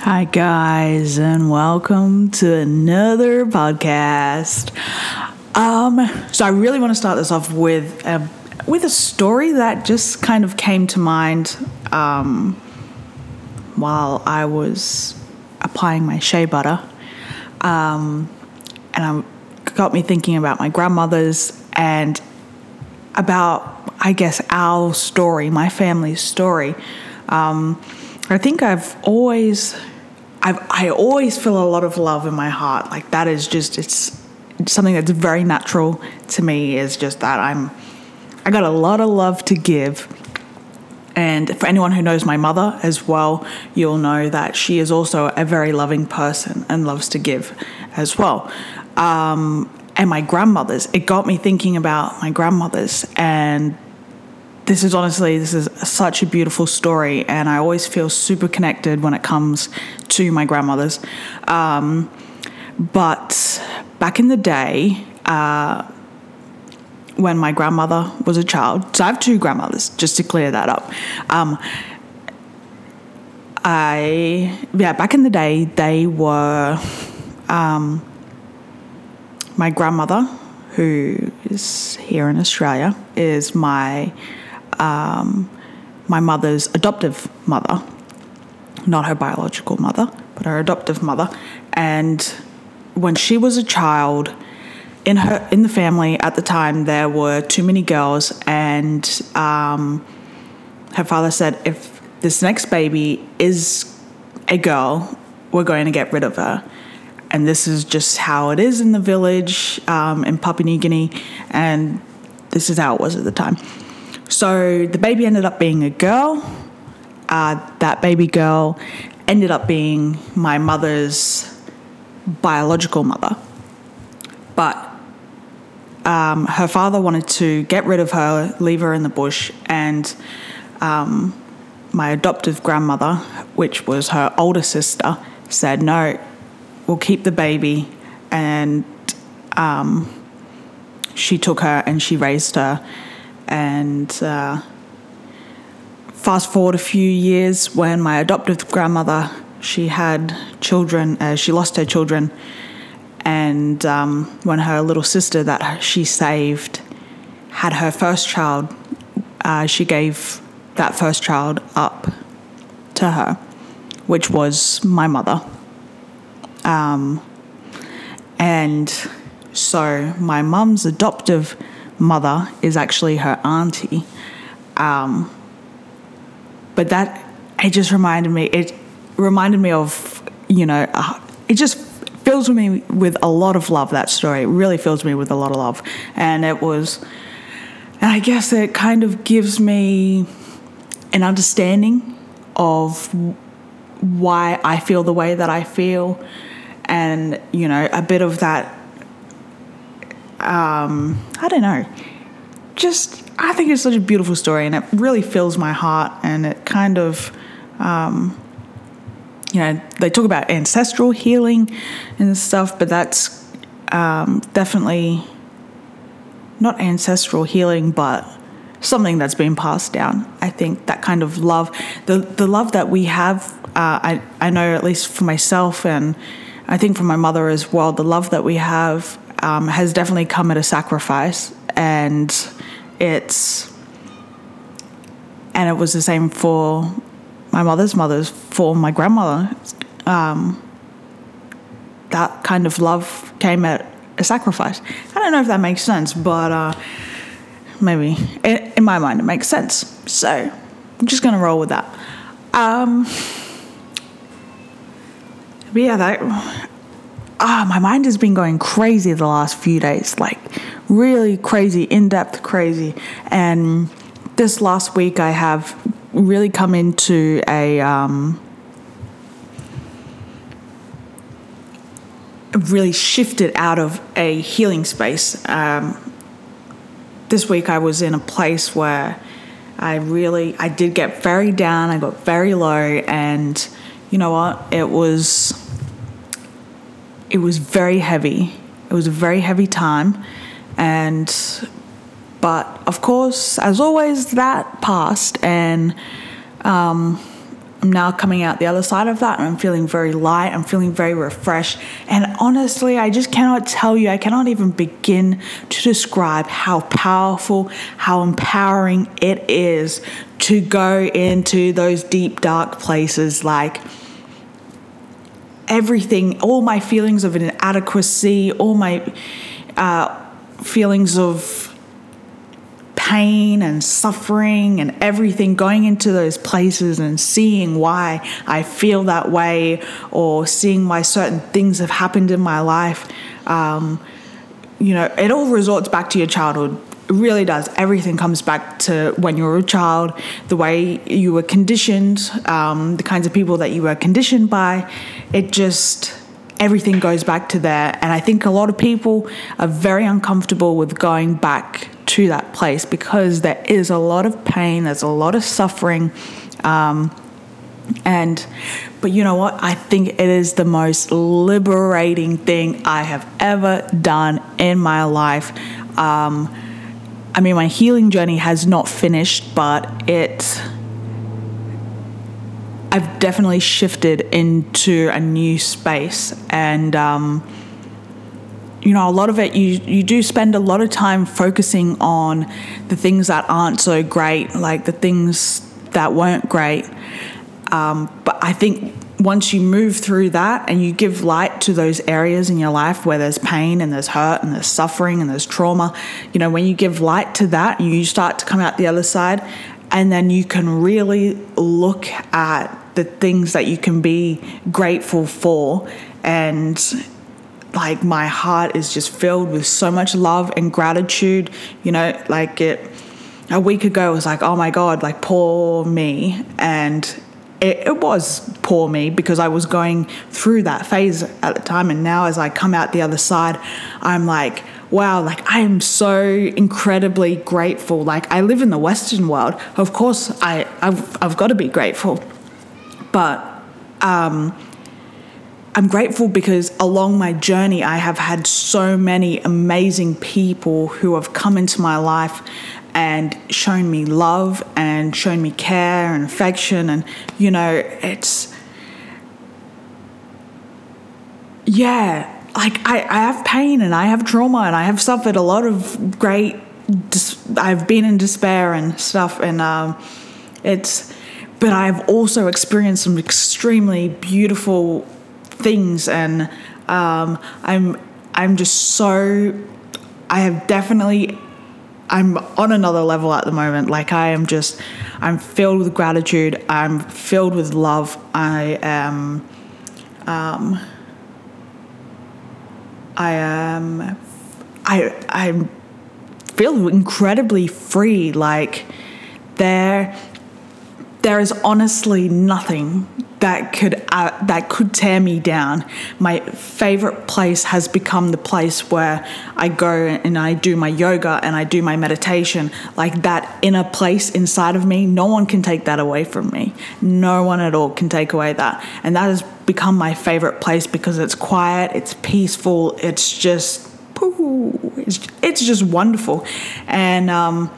Hi, guys, and welcome to another podcast. Um, so I really want to start this off with a with a story that just kind of came to mind um, while I was applying my shea butter, um, and it got me thinking about my grandmother's and about, I guess, our story, my family's story. Um, I think I've always, I've, I always feel a lot of love in my heart. Like that is just, it's something that's very natural to me. Is just that I'm, I got a lot of love to give. And for anyone who knows my mother as well, you'll know that she is also a very loving person and loves to give as well. Um, and my grandmothers, it got me thinking about my grandmothers and this is honestly this is such a beautiful story and i always feel super connected when it comes to my grandmothers. Um, but back in the day uh, when my grandmother was a child so i have two grandmothers just to clear that up. Um, i yeah back in the day they were um, my grandmother who is here in australia is my um, my mother's adoptive mother, not her biological mother, but her adoptive mother. And when she was a child, in her in the family at the time there were too many girls, and um, her father said, if this next baby is a girl, we're going to get rid of her. And this is just how it is in the village um, in Papua New Guinea, and this is how it was at the time. So the baby ended up being a girl. Uh, that baby girl ended up being my mother's biological mother. But um, her father wanted to get rid of her, leave her in the bush, and um, my adoptive grandmother, which was her older sister, said, No, we'll keep the baby. And um, she took her and she raised her and uh, fast forward a few years when my adoptive grandmother she had children uh, she lost her children. And um, when her little sister that she saved had her first child uh, she gave that first child up to her which was my mother. Um, and so my mum's adoptive mother is actually her auntie. Um, but that it just reminded me. It reminded me of you know. Uh, it just fills me with a lot of love. That story it really fills me with a lot of love, and it was. And I guess it kind of gives me an understanding of why I feel the way that I feel, and you know, a bit of that um, I don't know. Just, I think it's such a beautiful story and it really fills my heart and it kind of, um, you know, they talk about ancestral healing and stuff, but that's um, definitely not ancestral healing, but something that's been passed down. I think that kind of love, the the love that we have, uh, I I know at least for myself and I think for my mother as well, the love that we have um, has definitely come at a sacrifice, and it's and it was the same for my mother's mother's for my grandmother. Um, that kind of love came at a sacrifice. I don't know if that makes sense, but uh, maybe in, in, my mind it makes sense. So I'm just gonna roll with that. Um, yeah, that ah, my mind has been going crazy the last few days, like really crazy, in depth crazy. And this last week, I have really come into a. Um, really shifted out of a healing space. Um, this week I was in a place where I really I did get very down. I got very low, and you know what? It was it was very heavy. It was a very heavy time. And, but of course, as always, that passed. And um, I'm now coming out the other side of that and I'm feeling very light. I'm feeling very refreshed. And honestly, I just cannot tell you, I cannot even begin to describe how powerful, how empowering it is to go into those deep, dark places like everything, all my feelings of inadequacy, all my uh, feelings of pain and suffering and everything, going into those places and seeing why I feel that way or seeing why certain things have happened in my life. Um, you know, it all resorts back to your childhood. Really does. Everything comes back to when you were a child, the way you were conditioned, um, the kinds of people that you were conditioned by. It just everything goes back to there. And I think a lot of people are very uncomfortable with going back to that place because there is a lot of pain, there's a lot of suffering. Um, and, but you know what? I think it is the most liberating thing I have ever done in my life. Um, I mean, my healing journey has not finished, but it I've definitely shifted into a new space, and um, you know, a lot of it you you do spend a lot of time focusing on the things that aren't so great, like the things that weren't great. Um, but I think once you move through that and you give light to those areas in your life where there's pain and there's hurt and there's suffering and there's trauma, you know, when you give light to that, you start to come out the other side and then you can really look at the things that you can be grateful for. And like my heart is just filled with so much love and gratitude you know like it a week ago it was like oh my god like poor me. And it, it, was poor me because I was going through that phase at the time. And now, as I come out the other side, I'm like, wow, like I am so incredibly grateful. Like I live in the Western world. Of course, I, I've, I've got to be grateful. But um, I'm grateful because along my journey, I have had so many amazing people who have come into my life and shown me love and shown me care and affection. And, you know, it's, yeah, like I, I have pain and I have trauma and I have suffered a lot of great. Dis- I've been in despair and stuff, and um, it's. But I've also experienced some extremely beautiful things, and um, I'm I'm just so. I have definitely. I'm on another level at the moment. Like I am just. I'm filled with gratitude. I'm filled with love. I am. Um, I am I I feel incredibly free like there there is honestly nothing that could uh, that could tear me down. My favorite place has become the place where I go and I do my yoga and I do my meditation. Like that inner place inside of me, no one can take that away from me. No one at all can take away that. And that has become my favorite place because it's quiet, it's peaceful, it's just it's, it's just wonderful. And um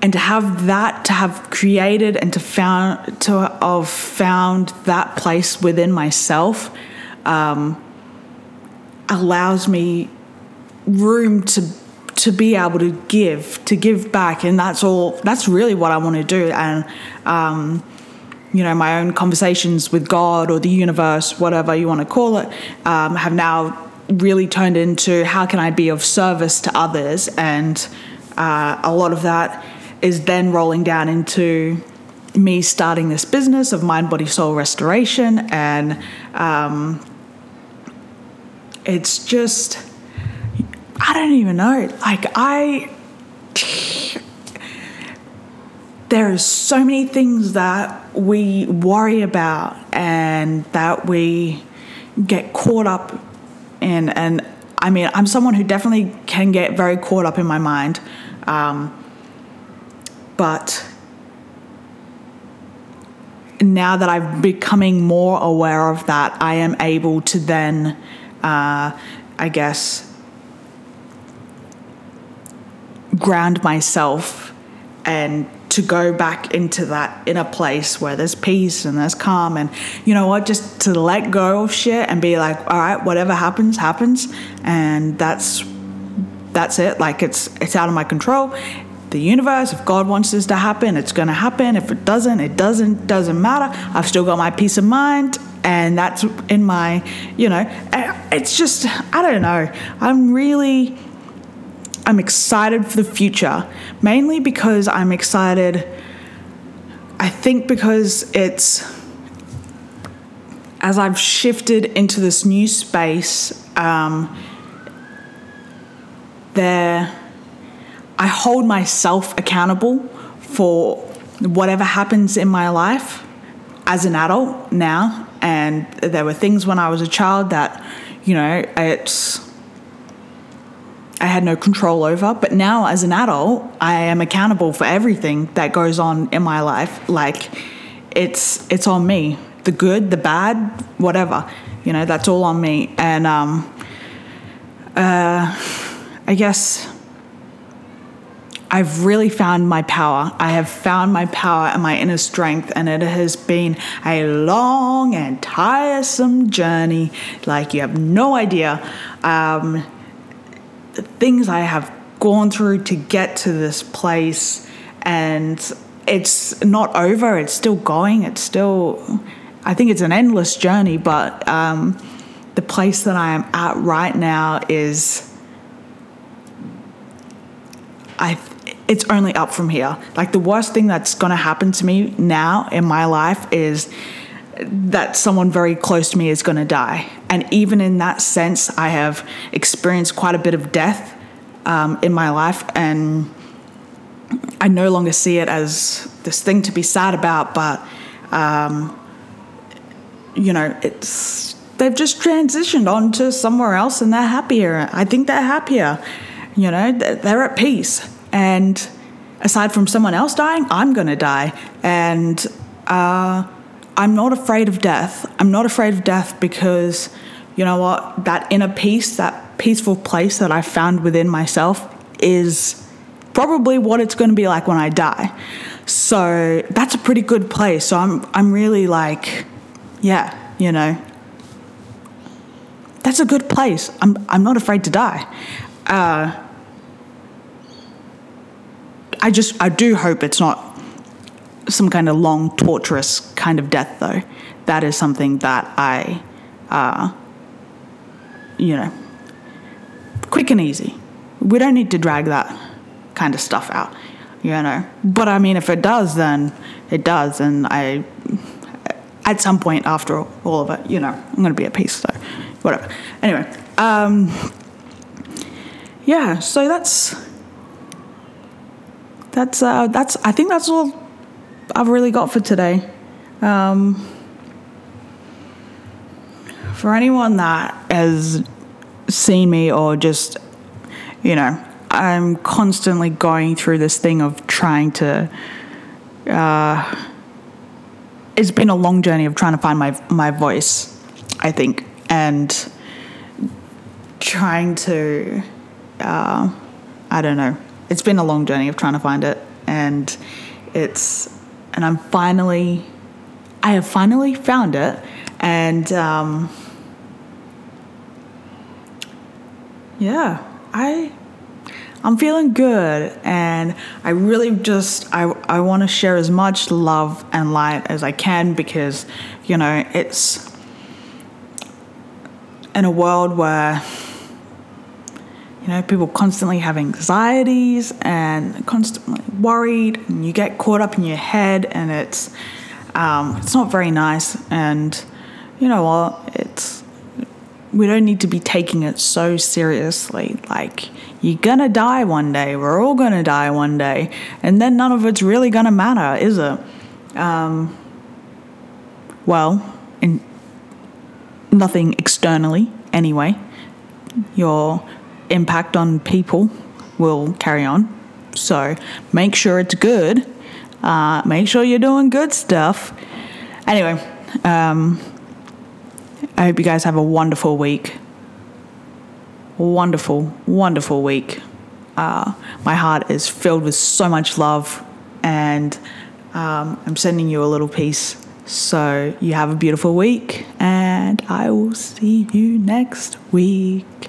and to have that to have created and to found to have found that place within myself um, allows me room to to be able to give to give back. And that's all that's really what i want to do. And um, you know my own conversations with god or the universe whatever you want to call it um, have now really turned into how can i be of service to others? And uh, a lot of that is then rolling down into me starting this business of mind, body, soul restoration. And um, it's just, I don't even know. Like, I, there are so many things that we worry about and that we get caught up in. And I mean, I'm someone who definitely can get very caught up in my mind. Um, but now that I'm becoming more aware of that, I am able to then, uh, I guess, ground myself and to go back into that inner place where there's peace and there's calm and you know what just to let go of shit and be like all right whatever happens happens. And that's that's it. Like it's it's out of my control the universe if god wants this to happen it's going to happen if it doesn't it doesn't doesn't matter i've still got my peace of mind and that's in my you know it's just i don't know i'm really I'm excited for the future, mainly because I'm excited. I think because it's as I've shifted into this new space, um, there I hold myself accountable for whatever happens in my life as an adult now. And there were things when I was a child that, you know, it's I had no control over. But now, as an adult, I am accountable for everything that goes on in my life. Like, it's it's on me. The good, the bad, whatever. You know, that's all on me. And um, uh, I guess I've really found my power. I have found my power and my inner strength, and it has been a long and tiresome journey. Like, you have no idea. Um, the things I have gone through to get to this place, and it's not over. It's still going. It's still, I think it's an endless journey, but um, the place that I am at right now is, I. It's only up from here. Like the worst thing that's going to happen to me now in my life is that someone very close to me is going to die. And even in that sense, I have experienced quite a bit of death um, in my life. And I no longer see it as this thing to be sad about, but, um, you know, it's. They've just transitioned on to somewhere else and they're happier. I think they're happier. You know, they're at peace. And aside from someone else dying, I'm going to die. And, uh, I'm not afraid of death. I'm not afraid of death because, you know what, that inner peace, that peaceful place that I found within myself is probably what it's going to be like when I die. So that's a pretty good place. So I'm, I'm really like, yeah, you know, that's a good place. I'm, I'm not afraid to die. Uh, I just, I do hope it's not some kind of long, torturous kind of death, though. That is something that I, uh, you know, quick and easy. We don't need to drag that kind of stuff out, you know. But I mean, if it does, then it does. And I, at some point after all of it, you know, I'm going to be at peace, so whatever. Anyway, um, yeah, so that's. That's uh, that's. I think that's all I've really got for today. Um, for anyone that has seen me or just, you know, I'm constantly going through this thing of trying to. Uh, it's been a long journey of trying to find my my voice, I think, and trying to. Uh, I don't know. It's been a long journey of trying to find it, and it's and I'm finally, I have finally found it, and um, yeah, I, I'm feeling good, and I really just I I want to share as much love and light as I can because, you know, it's in a world where you know, people constantly have anxieties and constantly worried, and you get caught up in your head, and it's um, it's not very nice. And you know what? It's we don't need to be taking it so seriously. Like you're gonna die one day. We're all gonna die one day, and then none of it's really gonna matter, is it? Um, well, in nothing externally anyway. Your impact on people will carry on. So make sure it's good. Uh, make sure you're doing good stuff. Anyway, um, I hope you guys have a wonderful week. Wonderful, wonderful week. Uh, my heart is filled with so much love and um, I'm sending you a little peace. So you have a beautiful week, and I will see you next week.